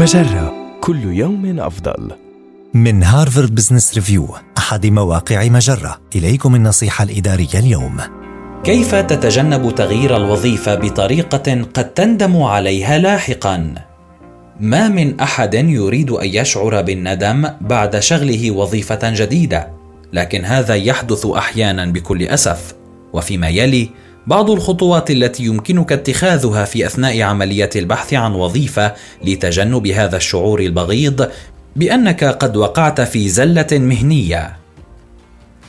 مجرة كل يوم أفضل. من هارفارد بزنس ريفيو أحد مواقع مجرة إليكم النصيحة الإدارية اليوم كيف تتجنب تغيير الوظيفة بطريقة قد تندم عليها لاحقا؟ ما من أحد يريد أن يشعر بالندم بعد شغله وظيفة جديدة، لكن هذا يحدث أحيانا بكل أسف. وفيما يلي بعض الخطوات التي يمكنك اتخاذها في أثناء عمليه البحث عن وظيفة لتجنب هذا الشعور البغيض بأنك قد وقعت في زلة مهنية.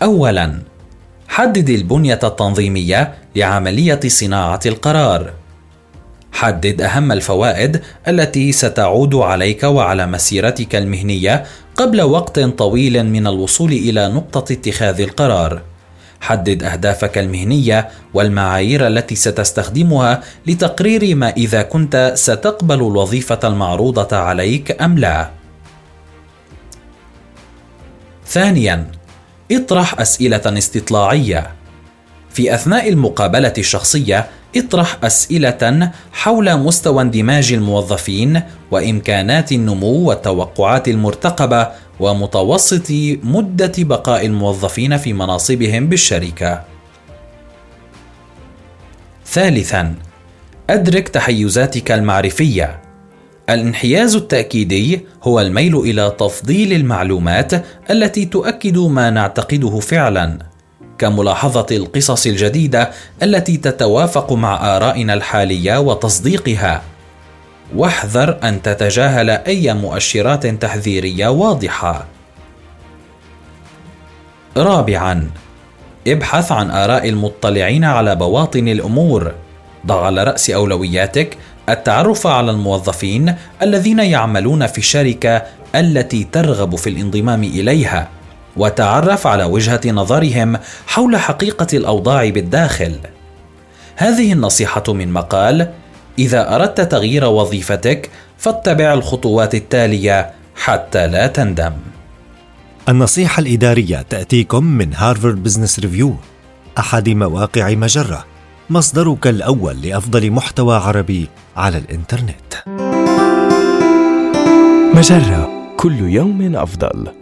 اولا حدد البنية التنظيمية لعملية صناعة القرار. حدد أهم الفوائد التي ستعود عليك وعلى مسيرتك المهنية قبل وقت طويل من الوصول إلى نقطة اتخاذ القرار. حدد أهدافك المهنية والمعايير التي ستستخدمها لتقرير ما إذا كنت ستقبل الوظيفة المعروضة عليك أم لا. ثانيا اطرح أسئلة استطلاعية. في أثناء المقابلة الشخصية اطرح أسئلة حول مستوى اندماج الموظفين وإمكانات النمو والتوقعات المرتقبة ومتوسط مدة بقاء الموظفين في مناصبهم بالشركة. ثالثا أدرك تحيزاتك المعرفية. الانحياز التأكيدي هو الميل إلى تفضيل المعلومات التي تؤكد ما نعتقده فعلا كملاحظة القصص الجديدة التي تتوافق مع آرائنا الحالية وتصديقها. واحذر أن تتجاهل أي مؤشرات تحذيرية واضحة. رابعا ابحث عن آراء المطلعين على بواطن الأمور. ضع على رأس أولوياتك التعرف على الموظفين الذين يعملون في الشركة التي ترغب في الانضمام إليها وتعرف على وجهة نظرهم حول حقيقة الأوضاع بالداخل. هذه النصيحة من مقال إذا أردت تغيير وظيفتك فاتبع الخطوات التالية حتى لا تندم النصيحة الإدارية تأتيكم من هارفارد بزنس ريفيو أحد مواقع مجرة مصدرك الأول لأفضل محتوى عربي على الإنترنت مجرة كل يوم أفضل.